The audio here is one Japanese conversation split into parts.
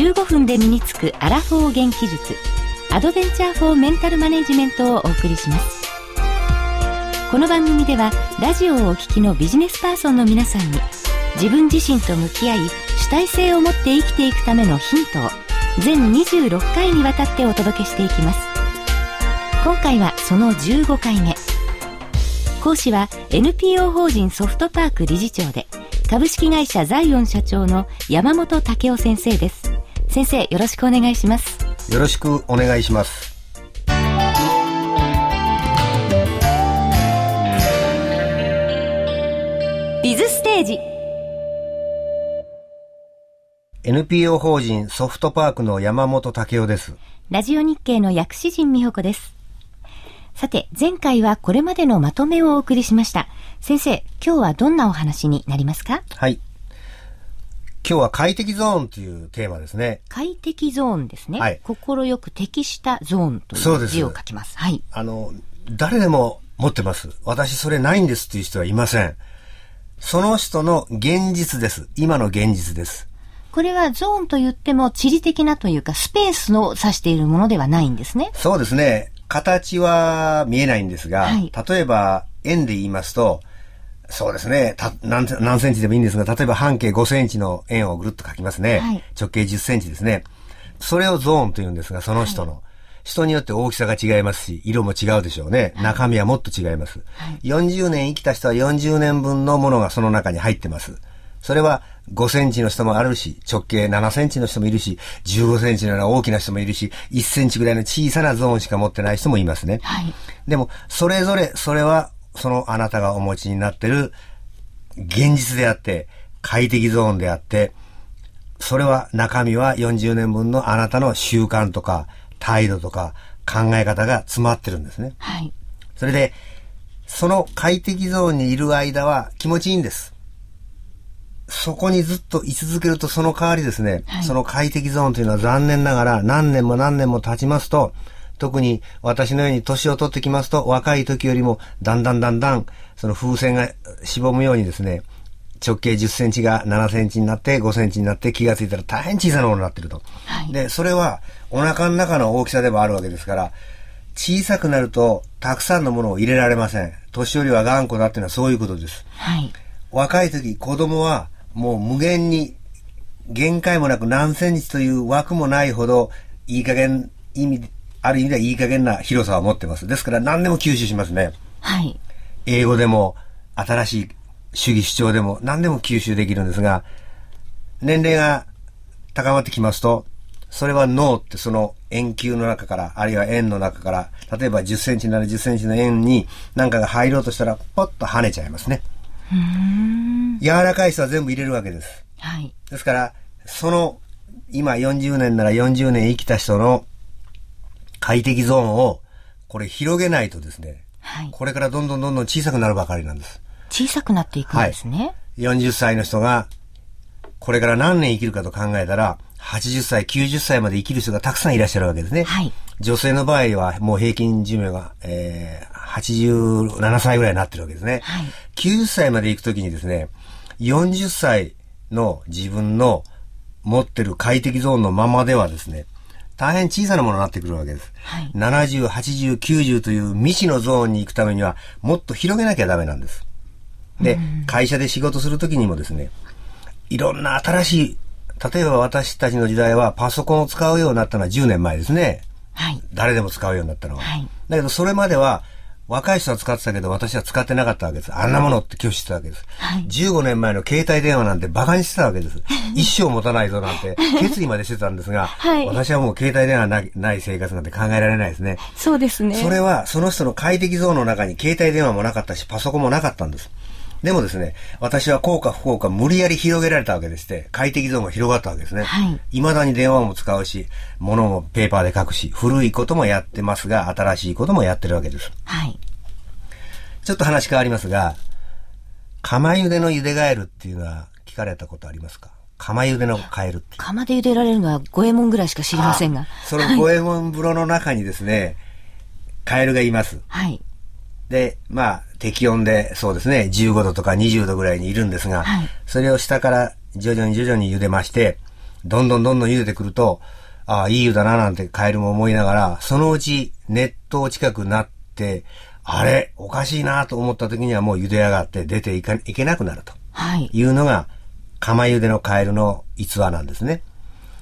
15分で身につくアラフォー元気術アドベンチャーフォーメンタルマネジメントをお送りします。この番組ではラジオをお聞きのビジネスパーソンの皆さんに自分自身と向き合い主体性を持って生きていくためのヒントを全26回にわたってお届けしていきます。今回はその15回目。講師は NPO 法人ソフトパーク理事長で株式会社ザイオン社長の山本武雄先生です。先生よろしくお願いします。よろしくお願いします。ビズステージ。NPO 法人ソフトパークの山本武雄です。ラジオ日経の薬師陣美穂子です。さて、前回はこれまでのまとめをお送りしました。先生、今日はどんなお話になりますか？はい。今日は快適ゾーンというテーマですね。快適ゾーンですね。はい。心よく適したゾーンという字を書きます。はい。あの、誰でも持ってます。私それないんですっていう人はいません。その人の現実です。今の現実です。これはゾーンと言っても地理的なというかスペースの指しているものではないんですね。そうですね。形は見えないんですが、はい、例えば円で言いますと、そうですね。何何センチでもいいんですが、例えば半径5センチの円をぐるっと描きますね。はい、直径10センチですね。それをゾーンと言うんですが、その人の。はい、人によって大きさが違いますし、色も違うでしょうね。中身はもっと違います。40年生きた人は40年分のものがその中に入ってます。それは5センチの人もあるし、直径7センチの人もいるし、15センチのような大きな人もいるし、1センチぐらいの小さなゾーンしか持ってない人もいますね。はい。でも、それぞれ、それは、そのあなたがお持ちになってる現実であって、快適ゾーンであって、それは中身は40年分のあなたの習慣とか態度とか考え方が詰まってるんですね。はい。それで、その快適ゾーンにいる間は気持ちいいんです。そこにずっと居続けるとその代わりですね、はい、その快適ゾーンというのは残念ながら何年も何年も経ちますと、特に私のように年を取ってきますと、若い時よりもだんだんだんだん、その風船がしぼむようにですね、直径10センチが7センチになって5センチになって気がついたら大変小さなものになってると。はい、で、それはお腹の中の大きさでもあるわけですから、小さくなるとたくさんのものを入れられません。年寄りは頑固だっていうのはそういうことです。はい、若い時、子供はもう無限に限界もなく何センチという枠もないほどいい加減、意味、ある意味ではいい加減な広さを持ってます。ですから何でも吸収しますね。はい。英語でも新しい主義主張でも何でも吸収できるんですが、年齢が高まってきますと、それは脳ってその円球の中から、あるいは円の中から、例えば10センチなら10センチの円に何かが入ろうとしたら、ポッと跳ねちゃいますね。柔らかい人は全部入れるわけです。はい。ですから、その、今40年なら40年生きた人の快適ゾーンを、これ広げないとですね、はい。これからどんどんどんどん小さくなるばかりなんです。小さくなっていくんですね。はい、40歳の人が、これから何年生きるかと考えたら、80歳、90歳まで生きる人がたくさんいらっしゃるわけですね。はい。女性の場合はもう平均寿命が、えー、87歳ぐらいになってるわけですね。はい。90歳まで行くときにですね、40歳の自分の持ってる快適ゾーンのままではですね、大変小さなものになってくるわけです。はい、70、80、90という未知のゾーンに行くためには、もっと広げなきゃダメなんです。で、会社で仕事するときにもですね、いろんな新しい、例えば私たちの時代はパソコンを使うようになったのは10年前ですね。はい。誰でも使うようになったのは。はい。だけどそれまでは若い人は使ってたけど、私は使ってなかったわけです。あんなものって拒否してたわけです。はい、15年前の携帯電話なんて馬鹿にしてたわけです。一生持たないぞなんて、決意までしてたんですが、はい、私はもう携帯電話なない生活なんて考えられないですね。そうですね。それは、その人の快適ゾーンの中に携帯電話もなかったし、パソコンもなかったんです。でもですね、私は効果不効果無理やり広げられたわけでして、快適ゾーンが広がったわけですね。はい。未だに電話も使うし、物もペーパーで書くし、古いこともやってますが、新しいこともやってるわけです。はい。ちょっと話変わりますが、釜茹での茹でガエルっていうのは聞かれたことありますか？釜茹でのカエルって釜で茹でられるのは五右衛門ぐらいしか知りませんが。その五右衛門風呂の中にですね、カエルがいます。はい。で、まあ、適温で、そうですね、15度とか20度ぐらいにいるんですが、はい、それを下から徐々に徐々に茹でまして、どんどんどんどん茹でてくると、ああ、いい湯だななんてカエルも思いながら、そのうち熱湯近くなって、あれ、おかしいなと思った時にはもう茹で上がって出ていかいけなくなると。はい。いうのが、釜茹でのカエルの逸話なんですね。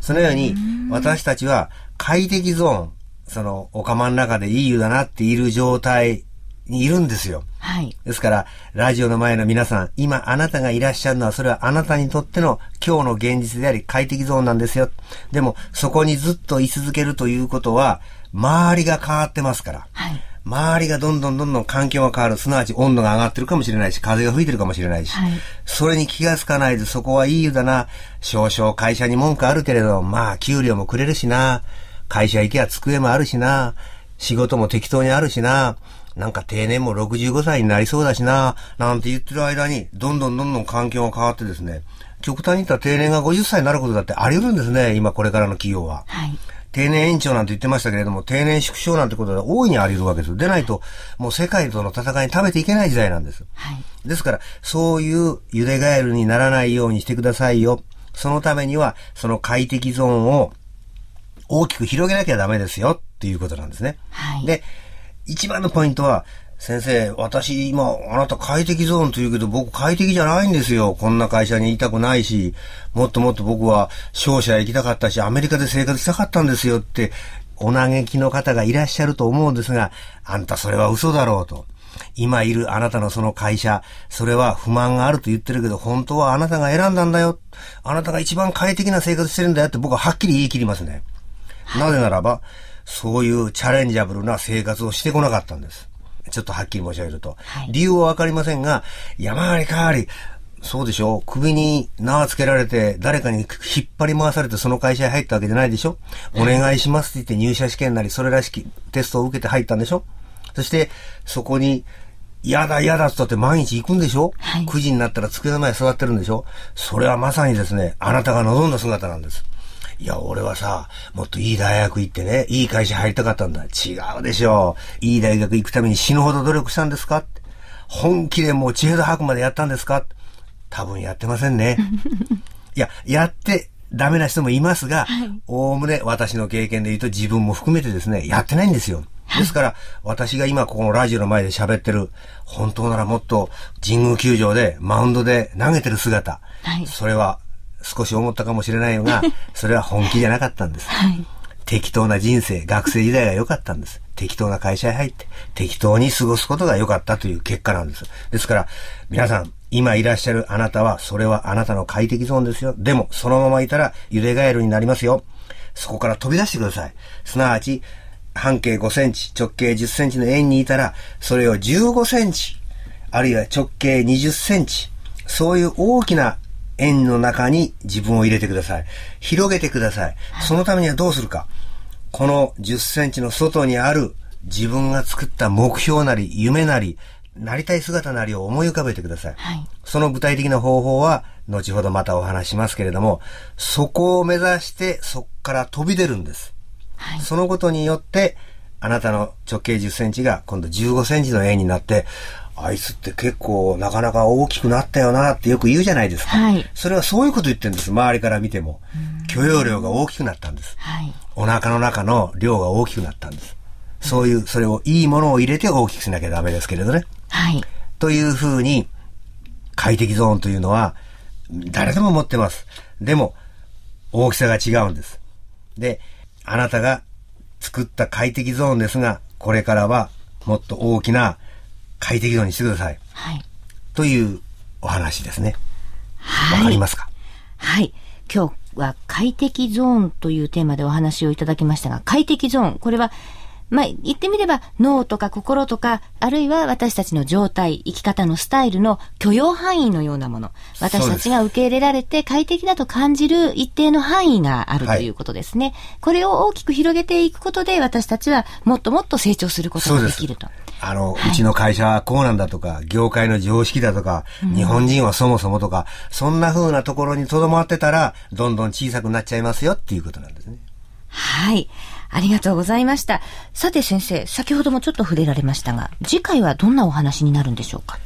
そのように、私たちは快適ゾーン、その、お釜の中でいい湯だなっている状態にいるんですよ。はい。ですから、ラジオの前の皆さん、今あなたがいらっしゃるのは、それはあなたにとっての今日の現実であり快適ゾーンなんですよ。でも、そこにずっと居続けるということは、周りが変わってますから。はい。周りがどんどんどんどん環境が変わる。すなわち温度が上がってるかもしれないし、風が吹いてるかもしれないし。はい、それに気がつかないで、そこはいい湯だな。少々会社に文句あるけれど、まあ、給料もくれるしな。会社行けば机もあるしな。仕事も適当にあるしな。なんか定年も65歳になりそうだしな。なんて言ってる間に、どんどんどんどん環境が変わってですね。極端に言ったら定年が50歳になることだってあり得るんですね。今これからの企業は。はい。定年延長なんて言ってましたけれども、定年縮小なんてことは大いにあり得るわけです。でないと、もう世界との戦いに食べていけない時代なんです。はい、ですから、そういう茹でガエルにならないようにしてくださいよ。そのためには、その快適ゾーンを大きく広げなきゃダメですよっていうことなんですね。はい、で、一番のポイントは、先生、私今、あなた快適ゾーンと言うけど、僕快適じゃないんですよ。こんな会社にいたくないし、もっともっと僕は商社行きたかったし、アメリカで生活したかったんですよって、お嘆きの方がいらっしゃると思うんですが、あんたそれは嘘だろうと。今いるあなたのその会社、それは不満があると言ってるけど、本当はあなたが選んだんだよ。あなたが一番快適な生活してるんだよって僕ははっきり言い切りますね。なぜならば、そういうチャレンジャブルな生活をしてこなかったんです。ちょっとはっきり申し上げると。はい、理由はわかりませんが、山ありかわり、そうでしょ首に縄つけられて、誰かに引っ張り回されてその会社に入ったわけじゃないでしょ。お願いしますって言って入社試験なり、それらしきテストを受けて入ったんでしょ。そして、そこに、嫌だ嫌だって言って毎日行くんでしょ、はい、?9 時になったら机の前座ってるんでしょ。それはまさにですね、あなたが望んだ姿なんです。いや、俺はさ、もっといい大学行ってね、いい会社入りたかったんだ。違うでしょう。いい大学行くために死ぬほど努力したんですか？本気でもう地平道吐くまでやったんですか？多分やってませんね。いや、やってダメな人もいますが、おおむね私の経験で言うと自分も含めてですね、やってないんですよ。ですから、私が今ここのラジオの前で喋ってる、本当ならもっと神宮球場でマウンドで投げてる姿、はい、それは少し思ったかもしれないのが、それは本気じゃなかったんです。はい、適当な人生、学生時代が良かったんです。適当な会社へ入って、適当に過ごすことが良かったという結果なんです。ですから、皆さん、今いらっしゃるあなたは、それはあなたの快適ゾーンですよ。でも、そのままいたら、茹でガエルになりますよ。そこから飛び出してください。すなわち、半径5センチ、直径10センチの円にいたら、それを15センチ、あるいは直径20センチ、そういう大きな円の中に自分を入れてください。広げてください。そのためにはどうするか。この10センチの外にある自分が作った目標なり、夢なり、なりたい姿なりを思い浮かべてください。はい、その具体的な方法は、後ほどまたお話しますけれども、そこを目指してそこから飛び出るんです。はい、そのことによって、あなたの直径10センチが今度15センチの円になって、あいつって結構なかなか大きくなったよなってよく言うじゃないですか。はい、それはそういうこと言ってるんです。周りから見ても。許容量が大きくなったんです。はい、お腹の中の量が大きくなったんです。そういう、それをいいものを入れて大きくしなきゃダメですけれどね。はい。というふうに、快適ゾーンというのは、誰でも持ってます。でも、大きさが違うんです。で、あなたが作った快適ゾーンですが、これからはもっと大きな快適度にしてください。はい。というお話ですね。はい。わかりますか？はい。今日は快適ゾーンというテーマでお話をいただきましたが、快適ゾーン、これはまあ、言ってみれば脳とか心とか、あるいは私たちの状態、生き方のスタイルの許容範囲のようなもの。私たちが受け入れられて快適だと感じる一定の範囲があるということですね。はい、これを大きく広げていくことで、私たちはもっともっと成長することができると。あの、はい、うちの会社はこうなんだとか、業界の常識だとか、うん、日本人はそもそもとか、そんな風なところにとどまってたら、どんどん小さくなっちゃいますよっていうことなんですね。はい。ありがとうございました。さて先生、先ほどもちょっと触れられましたが、次回はどんなお話になるんでしょうか？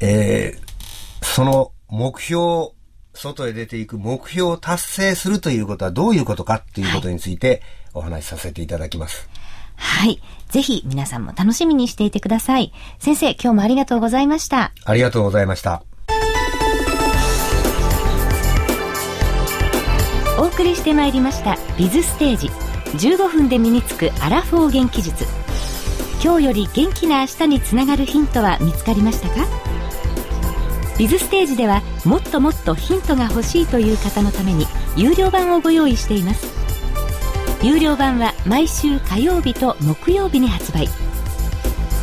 えー、その目標、外へ出ていく目標を達成するということはどういうことかということについてお話しさせていただきます。はい。ぜひ皆さんも楽しみにしていてください。先生、今日もありがとうございました。ありがとうございました。お送りしてまいりました「ビズステージ」15分で身につくアラフォー元気術。今日より元気な明日につながるヒントは見つかりましたか？ビズステージではもっともっとヒントが欲しいという方のために有料版をご用意しています。有料版は毎週火曜日と木曜日に発売。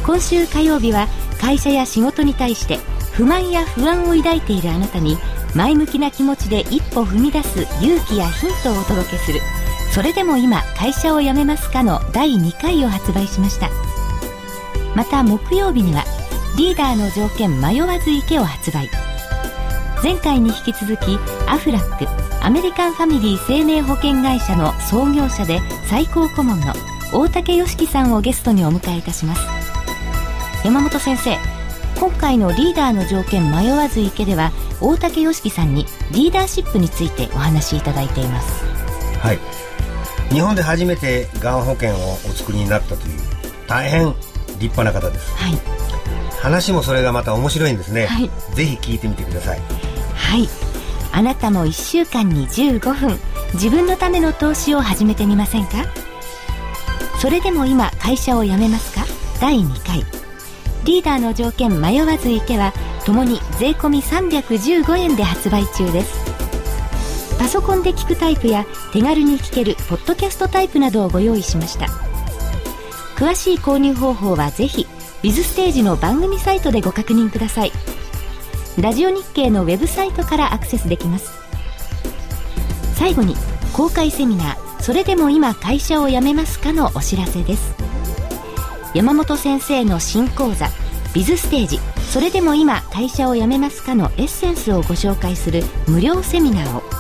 今週火曜日は会社や仕事に対して不満や不安を抱いているあなたに前向きな気持ちで一歩踏み出す勇気やヒントをお届けする「それでも今会社を辞めますかの第2回を発売しました。また木曜日にはリーダーの条件迷わず行けを発売。前回に引き続きアフラックアメリカンファミリー生命保険会社の創業者で最高顧問の大竹良樹さんをゲストにお迎えいたします。山本先生今回のリーダーの条件迷わず行けでは大竹良樹さんにリーダーシップについてお話しいただいています。はい。日本で初めてがん保険をお作りになったという大変立派な方です、はい、話もそれがまた面白いんですね、はい、ぜひ聞いてみてください。はい。あなたも1週間に15分自分のための投資を始めてみませんか？それでも今会社を辞めますか？第2回。リーダーの条件迷わず行けはともに税込315円で発売中ですパソコンで聞くタイプや手軽に聞けるポッドキャストタイプなどをご用意しました。詳しい購入方法はぜひビズステージの番組サイトでご確認ください。ラジオ日経のウェブサイトからアクセスできます。最後に公開セミナー。それでも今会社を辞めますかのお知らせです。山本先生の新講座ビズステージ。それでも今会社を辞めますかのエッセンスをご紹介する無料セミナーを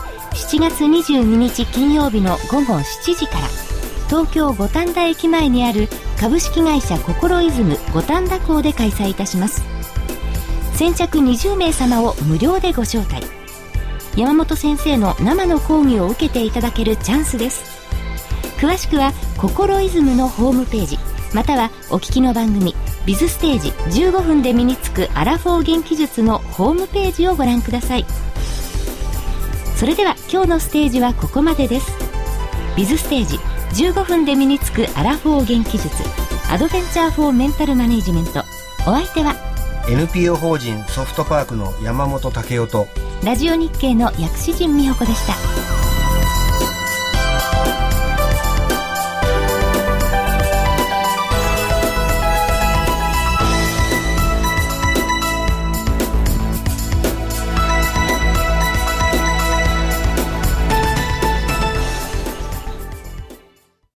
7月22日金曜日の午後7時から東京五反田駅前にある株式会社心イズム五反田港で開催いたします。先着20名様を無料でご招待。山本先生の生の講義を受けていただけるチャンスです。詳しくは心イズムのホームページまたはお聞きの番組「ビズステージ15分で身につくアラフォー元気術」のホームページをご覧ください。それでは今日のステージはここまでです。ビズステージ15分で身につくアラフォー元気術アドベンチャーフォーメンタルマネジメント。お相手は NPO 法人ソフトパークの山本武雄とラジオ日経の薬師陣美穂子でした